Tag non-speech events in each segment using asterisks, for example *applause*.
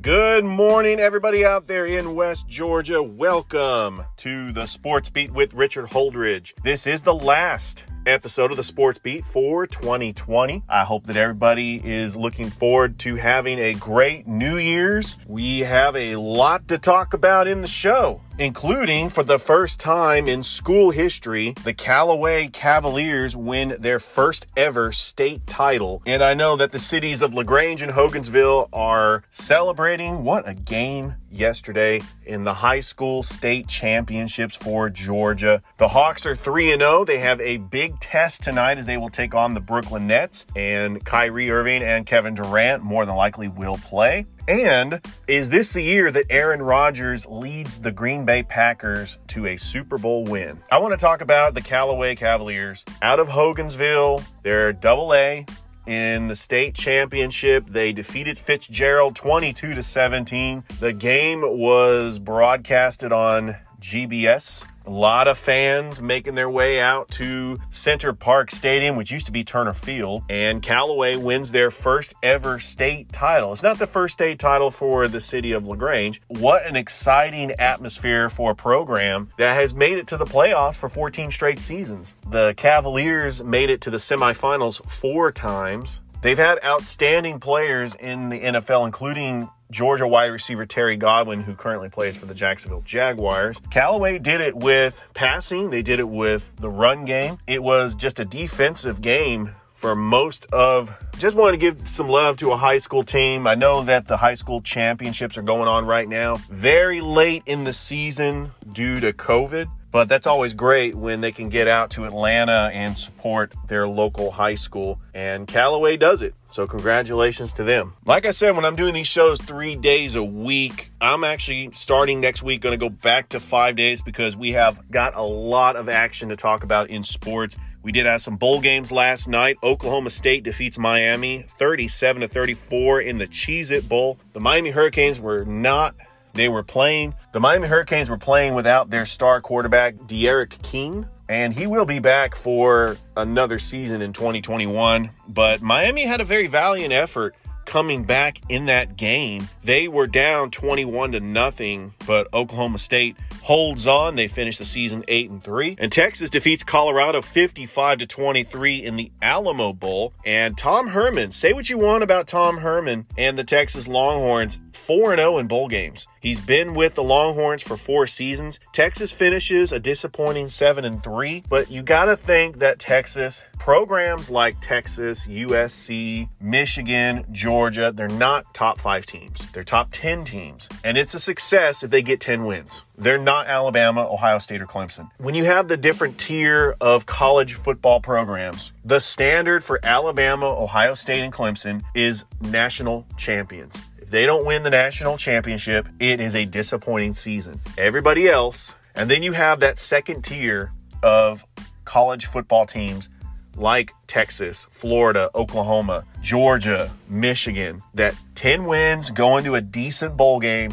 Good morning, everybody out there in West Georgia. Welcome to the Sports Beat with Richard Holdridge. This is the last episode of the Sports Beat for 2020. I hope that everybody is looking forward to having a great New Year's. We have a lot to talk about in the show including for the first time in school history, the Callaway Cavaliers win their first ever state title. And I know that the cities of LaGrange and Hogansville are celebrating what a game yesterday in the high school state championships for Georgia. The Hawks are 3 0. They have a big test tonight as they will take on the Brooklyn Nets, and Kyrie Irving and Kevin Durant more than likely will play. And is this the year that Aaron Rodgers leads the Green Bay Packers to a Super Bowl win? I want to talk about the Callaway Cavaliers out of Hogansville. They're double A in the state championship. They defeated Fitzgerald 22 to 17. The game was broadcasted on GBS. A lot of fans making their way out to Center Parc Stadium, which used to be Turner Field, and Callaway wins their first ever state title. It's not the first state title for the city of LaGrange. What an exciting atmosphere for a program that has made it to the playoffs for 14 straight seasons. The Cavaliers made it to the semifinals four times. They've had outstanding players in the NFL, including Georgia wide receiver Terry Godwin, who currently plays for the Jacksonville Jaguars. Callaway did it with passing, they did it with the run game. It was just a defensive game for most of just wanted to give some love to a high school team. I know that the high school championships are going on right now, very late in the season due to COVID. But that's always great when they can get out to Atlanta and support their local high school. And Callaway does it. So, congratulations to them. Like I said, when I'm doing these shows three days a week, I'm actually starting next week going to go back to five days because we have got a lot of action to talk about in sports. We did have some bowl games last night. Oklahoma State defeats Miami 37 to 34 in the Cheez It Bowl. The Miami Hurricanes were not they were playing, the Miami Hurricanes were playing without their star quarterback, D'Eriq King, and he will be back for another season in 2021. But Miami had a very valiant effort coming back in that game. They were down 21 to nothing, but Oklahoma State holds on. They finish the season 8 and 3. And Texas defeats Colorado 55 to 23 in the Alamo Bowl. And Tom Herman, say what you want about Tom Herman and the Texas Longhorns, 4 0 in bowl games. He's been with the Longhorns for four seasons. Texas finishes a disappointing 7 and 3, but you got to think that Texas programs like Texas, USC, Michigan, Georgia, they're not top 5 teams. They're top 10 teams. And it's a success if they get 10 wins. They're not Alabama, Ohio State, or Clemson. When you have the different tier of college football programs, the standard for Alabama, Ohio State, and Clemson is national champions. If they don't win the national championship, it is a disappointing season. Everybody else, and then you have that second tier of college football teams like Texas, Florida, Oklahoma, Georgia, Michigan, that 10 wins going to a decent bowl game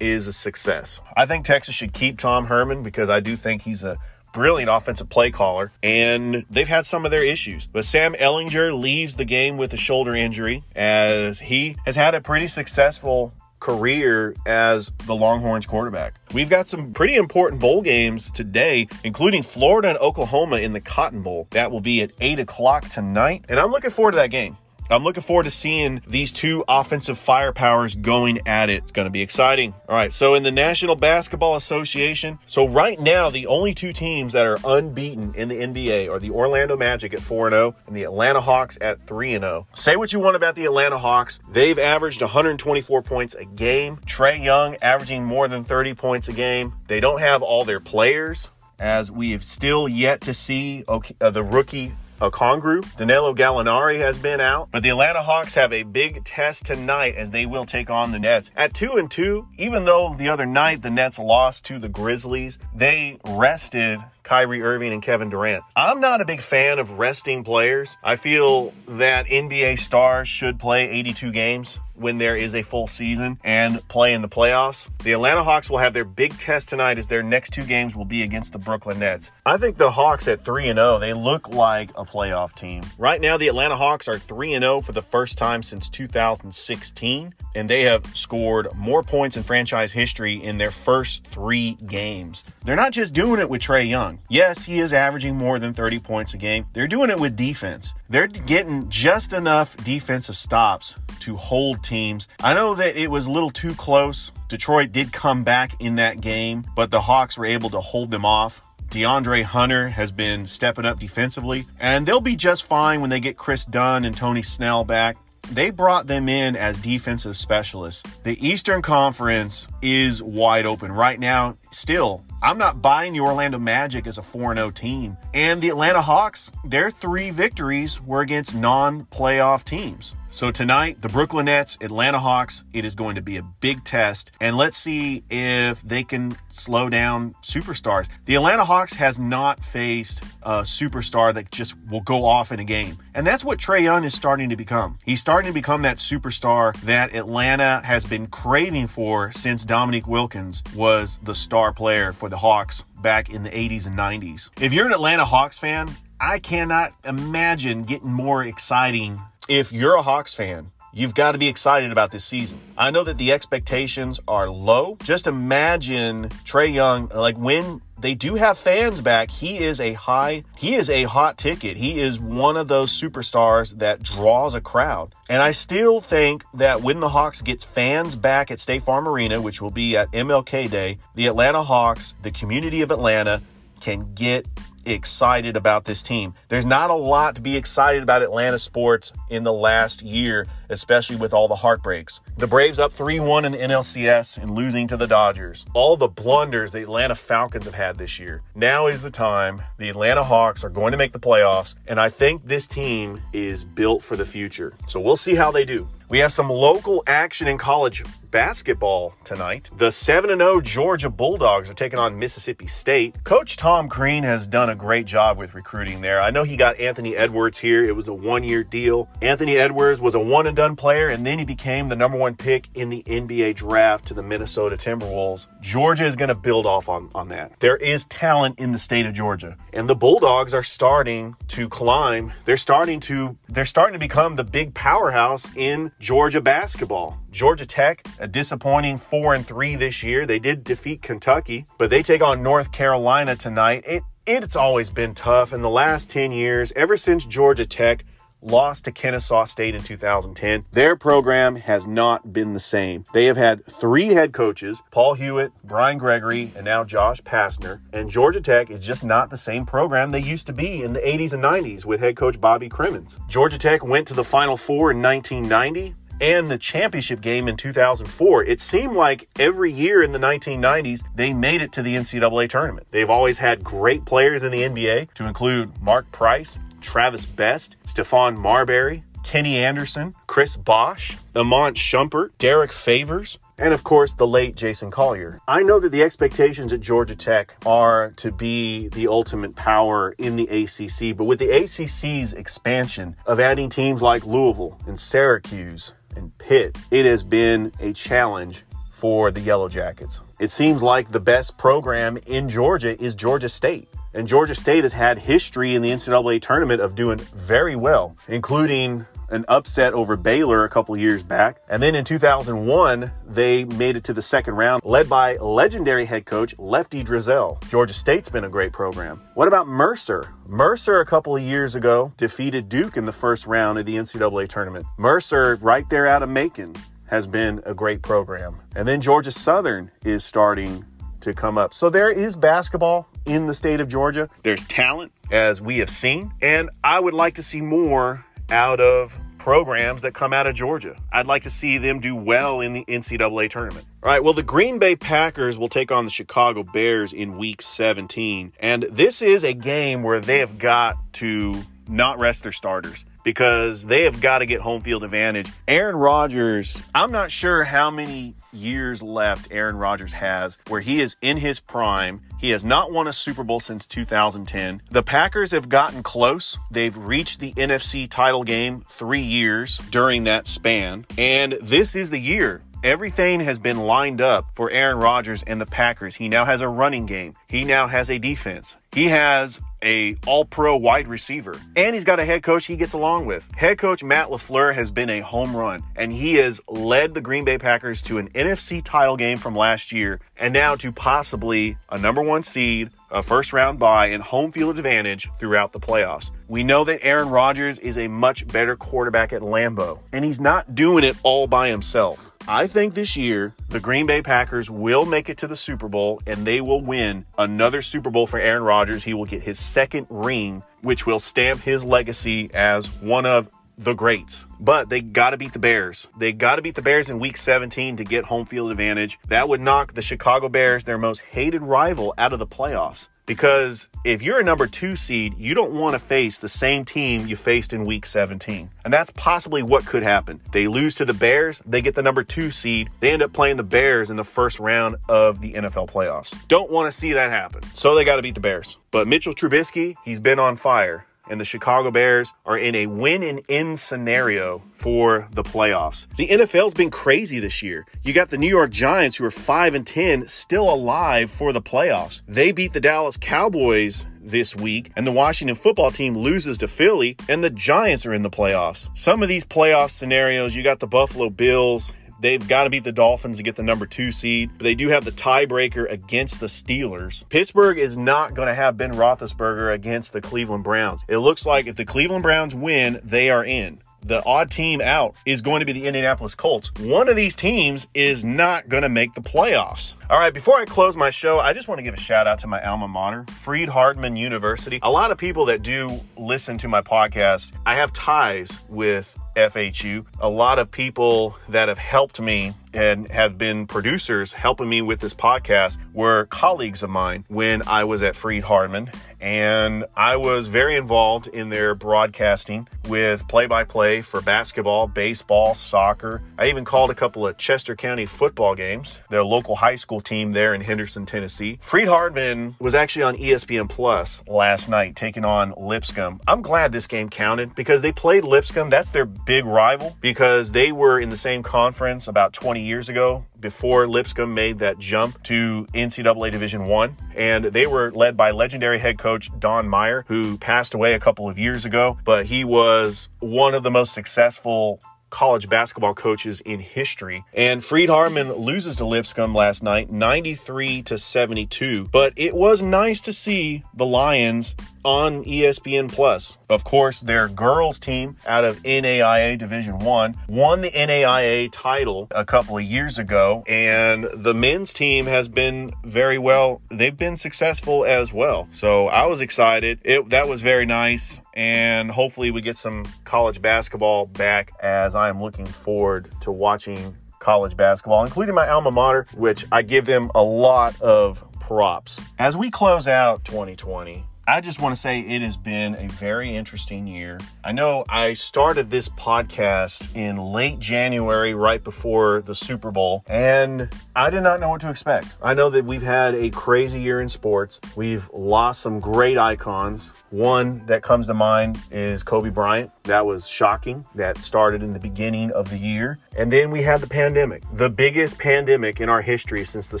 is a success. I think Texas should keep Tom Herman because I do think he's a brilliant offensive play caller, and they've had some of their issues. But Sam Ehlinger leaves the game with a shoulder injury as he has had a pretty successful career as the Longhorns quarterback. We've got some pretty important bowl games today, including Florida and Oklahoma in the Cotton Bowl. That will be at 8 o'clock tonight, and I'm looking forward to that game. I'm looking forward to seeing these two offensive firepowers going at it. It's going to be exciting. All right, so in the National Basketball Association, so right now the only two teams that are unbeaten in the NBA are the Orlando Magic at 4 0 and the Atlanta Hawks at 3 0. Say what you want about the Atlanta Hawks. They've averaged 124 points a game. Trae Young averaging more than 30 points a game. They don't have all their players as we have still yet to see okay, uh, the rookie Okongwu. Danilo Gallinari has been out. But the Atlanta Hawks have a big test tonight as they will take on the Nets. At 2 and 2, even though the other night the Nets lost to the Grizzlies, they rested Kyrie Irving and Kevin Durant. I'm not a big fan of resting players. I feel that NBA stars should play 82 games when there is a full season and play in the playoffs. The Atlanta Hawks will have their big test tonight as their next two games will be against the Brooklyn Nets. I think the Hawks at 3 and 0, they look like a playoff team. Right now the Atlanta Hawks are 3 and 0 for the first time since 2016 and they have scored more points in franchise history in their first 3 games. They're not just doing it with Trae Young. Yes, he is averaging more than 30 points a game. They're doing it with defense. They're getting just enough defensive stops to hold teams. I know that it was a little too close. Detroit did come back in that game, but the Hawks were able to hold them off. DeAndre Hunter has been stepping up defensively, and they'll be just fine when they get Kris Dunn and Tony Snell back. They brought them in as defensive specialists. The Eastern Conference is wide open right now. Still, I'm not buying the Orlando Magic as a 4 0 team. And the Atlanta Hawks, their three victories were against non playoff teams. So tonight, the Brooklyn Nets, Atlanta Hawks, it is going to be a big test. And let's see if they can slow down superstars. The Atlanta Hawks has not faced a superstar that just will go off in a game. And that's what Trae Young is starting to become. He's starting to become that superstar that Atlanta has been craving for since Dominique Wilkins was the star player for the Hawks back in the 80s and 90s. If you're an Atlanta Hawks fan, I cannot imagine getting more exciting if you're a Hawks fan, you've got to be excited about this season. I know that the expectations are low. Just imagine Trae Young, like when they do have fans back, he is a high, he is a hot ticket. He is one of those superstars that draws a crowd. And I still think that when the Hawks gets fans back at State Farm Arena, which will be at MLK Day, the Atlanta Hawks, the community of Atlanta can get excited about this team. There's not a lot to be excited about Atlanta sports in the last year, especially with all the heartbreaks. The Braves up 3 1 in the NLCS and losing to the Dodgers. All the blunders the Atlanta Falcons have had this year. Now is the time. The Atlanta Hawks are going to make the playoffs, and I think this team is built for the future. So we'll see how they do. We have some local action in college basketball tonight. The 7 0 Georgia Bulldogs are taking on Mississippi State. Coach Tom Crean has done a great job with recruiting there. I know he got Anthony Edwards here. It was a one year deal. Anthony Edwards was a one and done player, and then he became the number one pick in the NBA draft to the Minnesota Timberwolves. Georgia is going to build off on, on that. There is talent in the state of Georgia, and the Bulldogs are starting to climb. They're starting to they're starting to become the big powerhouse in Georgia basketball. Georgia Tech, a disappointing 4 and 3 this year. They did defeat Kentucky, but they take on North Carolina tonight. It it's always been tough in the last 10 years, ever since Georgia Tech lost to Kennesaw State in 2010. Their program has not been the same. They have had three head coaches Paul Hewitt, Brian Gregory, and now Josh Pastner. And Georgia Tech is just not the same program they used to be in the 80s and 90s with head coach Bobby Cremins. Georgia Tech went to the Final Four in 1990 and the championship game in 2004. It seemed like every year in the 1990s, they made it to the NCAA tournament. They've always had great players in the NBA, to include Mark Price, Travis Best, Stephon Marbury, Kenny Anderson, Chris Bosh, Iman Shumpert, Derrick Favors, and of course the late Jason Collier. I know that the expectations at Georgia Tech are to be the ultimate power in the ACC, but with the ACC's expansion of adding teams like Louisville and Syracuse and Pitt, it has been a challenge for the Yellow Jackets. It seems like the best program in Georgia is Georgia State. And Georgia State has had history in the NCAA tournament of doing very well, including an upset over Baylor a couple years back. And then in 2001, they made it to the second round, led by legendary head coach Lefty Driesell. Georgia State's been a great program. What about Mercer? Mercer, a couple of years ago, defeated Duke in the first round of the NCAA tournament. Mercer, right there out of Macon, has been a great program. And then Georgia Southern is starting to come up. So there is basketball in the state of Georgia. There's talent, as we have seen, and I would like to see more out of programs that come out of Georgia. I'd like to see them do well in the NCAA tournament. All right, well, the Green Bay Packers will take on the Chicago Bears in week 17. And this is a game where they have got to not rest their starters because they have got to get home field advantage. Aaron Rodgers, I'm not sure how many years left Aaron Rodgers has where he is in his prime. He has not won a Super Bowl since 2010. The Packers have gotten close. They've reached the NFC title game three years during that span. And this is the year Everything has been lined up for Aaron Rodgers and the Packers. He now has a running game. He now has a defense. He has a all-pro wide receiver. And he's got a head coach he gets along with. Head coach Matt LaFleur has been a home run and he has led the Green Bay Packers to an NFC title game from last year and now to possibly a number 1 seed, a first round bye and home field advantage throughout the playoffs. We know that Aaron Rodgers is a much better quarterback at Lambeau and he's not doing it all by himself. I think this year the Green Bay Packers will make it to the Super Bowl and they will win another Super Bowl for Aaron Rodgers. He will get his second ring, which will stamp his legacy as one of the greats. But they got to beat the Bears. They got to beat the Bears in week 17 to get home field advantage. That would knock the Chicago Bears, their most hated rival, out of the playoffs. Because if you're a number two seed, you don't want to face the same team you faced in week 17. And that's possibly what could happen. They lose to the Bears, they get the number two seed, they end up playing the Bears in the first round of the NFL playoffs. Don't want to see that happen. So they got to beat the Bears. But Mitchell Trubisky, he's been on fire and the Chicago Bears are in a win and in scenario for the playoffs. The NFL's been crazy this year. You got the New York Giants who are 5 and 10 still alive for the playoffs. They beat the Dallas Cowboys this week, and the Washington football team loses to Philly, and the Giants are in the playoffs. Some of these playoff scenarios, you got the Buffalo Bills They've got to beat the Dolphins to get the number two seed, but they do have the tiebreaker against the Steelers. Pittsburgh is not going to have Ben Roethlisberger against the Cleveland Browns. It looks like if the Cleveland Browns win, they are in the odd team out is going to be the Indianapolis Colts. One of these teams is not going to make the playoffs. All right, before I close my show, I just want to give a shout out to my alma mater, Freed Hardeman University. A lot of people that do listen to my podcast, I have ties with FHU. A lot of people that have helped me and have been producers helping me with this podcast were colleagues of mine when I was at Freed Hardeman. And I was very involved in their broadcasting with play by play for basketball, baseball, soccer. I even called a couple of Chester County football games, their local high school team there in Henderson, Tennessee. Freed Hardeman was actually on ESPN Plus last night taking on Lipscomb. I'm glad this game counted because they played Lipscomb. That's their big rival because they were in the same conference about 20 years ago before Lipscomb made that jump to NCAA Division One, and they were led by legendary head coach Don Meyer, who passed away a couple of years ago. But he was one of the most successful college basketball coaches in history. And Freed Hardeman loses to Lipscomb last night, 93 to 72. But it was nice to see the Lions on ESPN Plus. Of course, their girls team out of NAIA Division 1 won the NAIA title a couple of years ago and the men's team has been very well. They've been successful as well. So, I was excited. It that was very nice and hopefully we get some college basketball back as am looking forward to watching college basketball, including my alma mater, which I give them a lot of props. As we close out 2020, I just want to say it has been a very interesting year. I know I started this podcast in late January, right before the Super Bowl, and I did not know what to expect. I know that we've had a crazy year in sports. We've lost some great icons. One that comes to mind is Kobe Bryant. That was shocking. That started in the beginning of the year. And then we had the pandemic, the biggest pandemic in our history since the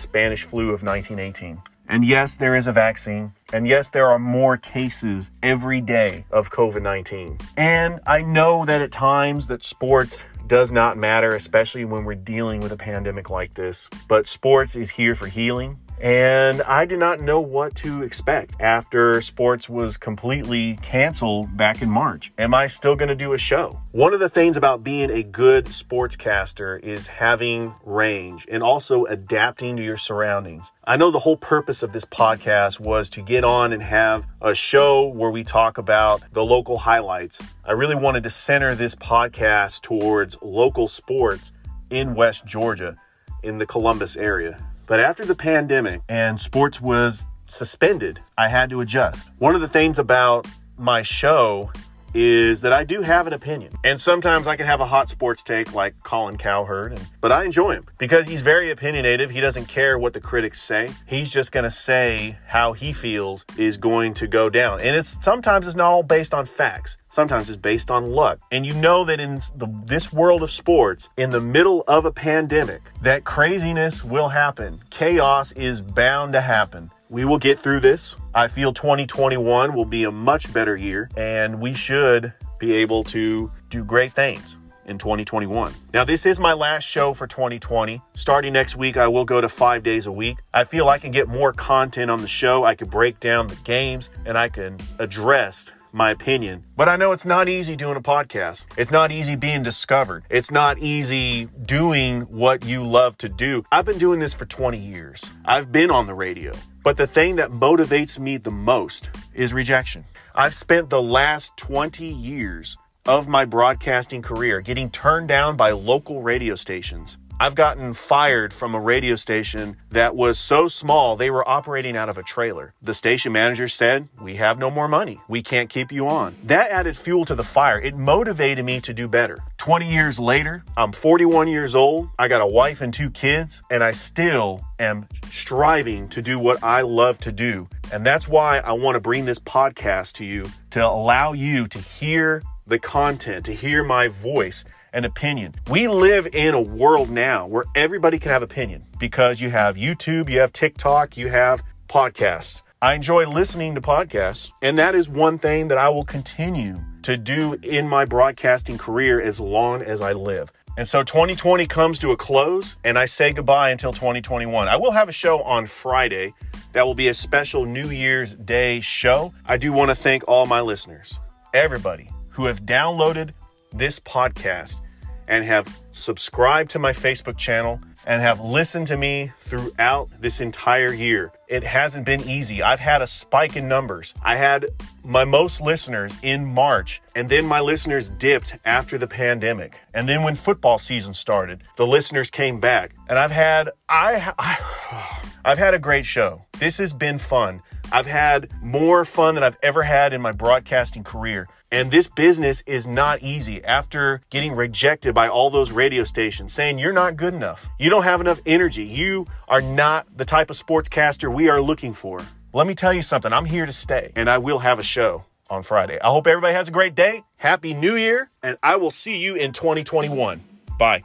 Spanish flu of 1918. And yes, there is a vaccine. And yes, there are more cases every day of COVID-19. And I know that at times that sports does not matter, especially when we're dealing with a pandemic like this. But sports is here for healing and I did not know what to expect after sports was completely canceled back in March. Am I still going to do a show? One of the things about being a good sportscaster is having range and also adapting to your surroundings. I know the whole purpose of this podcast was to get on and have a show where we talk about the local highlights. I really wanted to center this podcast towards local sports in West Georgia in the Columbus area. But after the pandemic and sports was suspended, I had to adjust. One of the things about my show is that I do have an opinion. And sometimes I can have a hot sports take like Colin Cowherd, and, but I enjoy him because he's very opinionative. He doesn't care what the critics say. He's just going to say how he feels is going to go down. And it's sometimes it's not all based on facts. Sometimes it's based on luck. And you know that in the, this world of sports, in the middle of a pandemic, that craziness will happen. Chaos is bound to happen. We will get through this. I feel 2021 will be a much better year, and we should be able to do great things in 2021. Now, this is my last show for 2020. Starting next week, I will go to five days a week. I feel I can get more content on the show. I can break down the games and I can address my opinion. But I know it's not easy doing a podcast. It's not easy being discovered. It's not easy doing what you love to do. I've been doing this for 20 years. I've been on the radio. But the thing that motivates me the most is rejection. I've spent the last 20 years of my broadcasting career getting turned down by local radio stations I've gotten fired from a radio station that was so small they were operating out of a trailer. The station manager said, We have no more money. We can't keep you on. That added fuel to the fire. It motivated me to do better. 20 years later, I'm 41 years old. I got a wife and two kids, and I still am striving to do what I love to do. And that's why I want to bring this podcast to you to allow you to hear the content, to hear my voice an opinion. We live in a world now where everybody can have opinion because you have YouTube, you have TikTok, you have podcasts. I enjoy listening to podcasts, and that is one thing that I will continue to do in my broadcasting career as long as I live. And so 2020 comes to a close, and I say goodbye until 2021. I will have a show on Friday that will be a special New Year's Day show. I do want to thank all my listeners, everybody who have downloaded this podcast and have subscribed to my Facebook channel and have listened to me throughout this entire year. It hasn't been easy. I've had a spike in numbers. I had my most listeners in March, and then my listeners dipped after the pandemic. And then when football season started, the listeners came back. And I've had I, I *sighs* I've had a great show. This has been fun. I've had more fun than I've ever had in my broadcasting career. And this business is not easy after getting rejected by all those radio stations saying you're not good enough. You don't have enough energy. You are not the type of sportscaster we are looking for. Let me tell you something. I'm here to stay and I will have a show on Friday. I hope everybody has a great day. Happy New Year. And I will see you in 2021. Bye.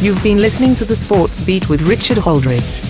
You've been listening to the Sports Beat with Richard Holdridge.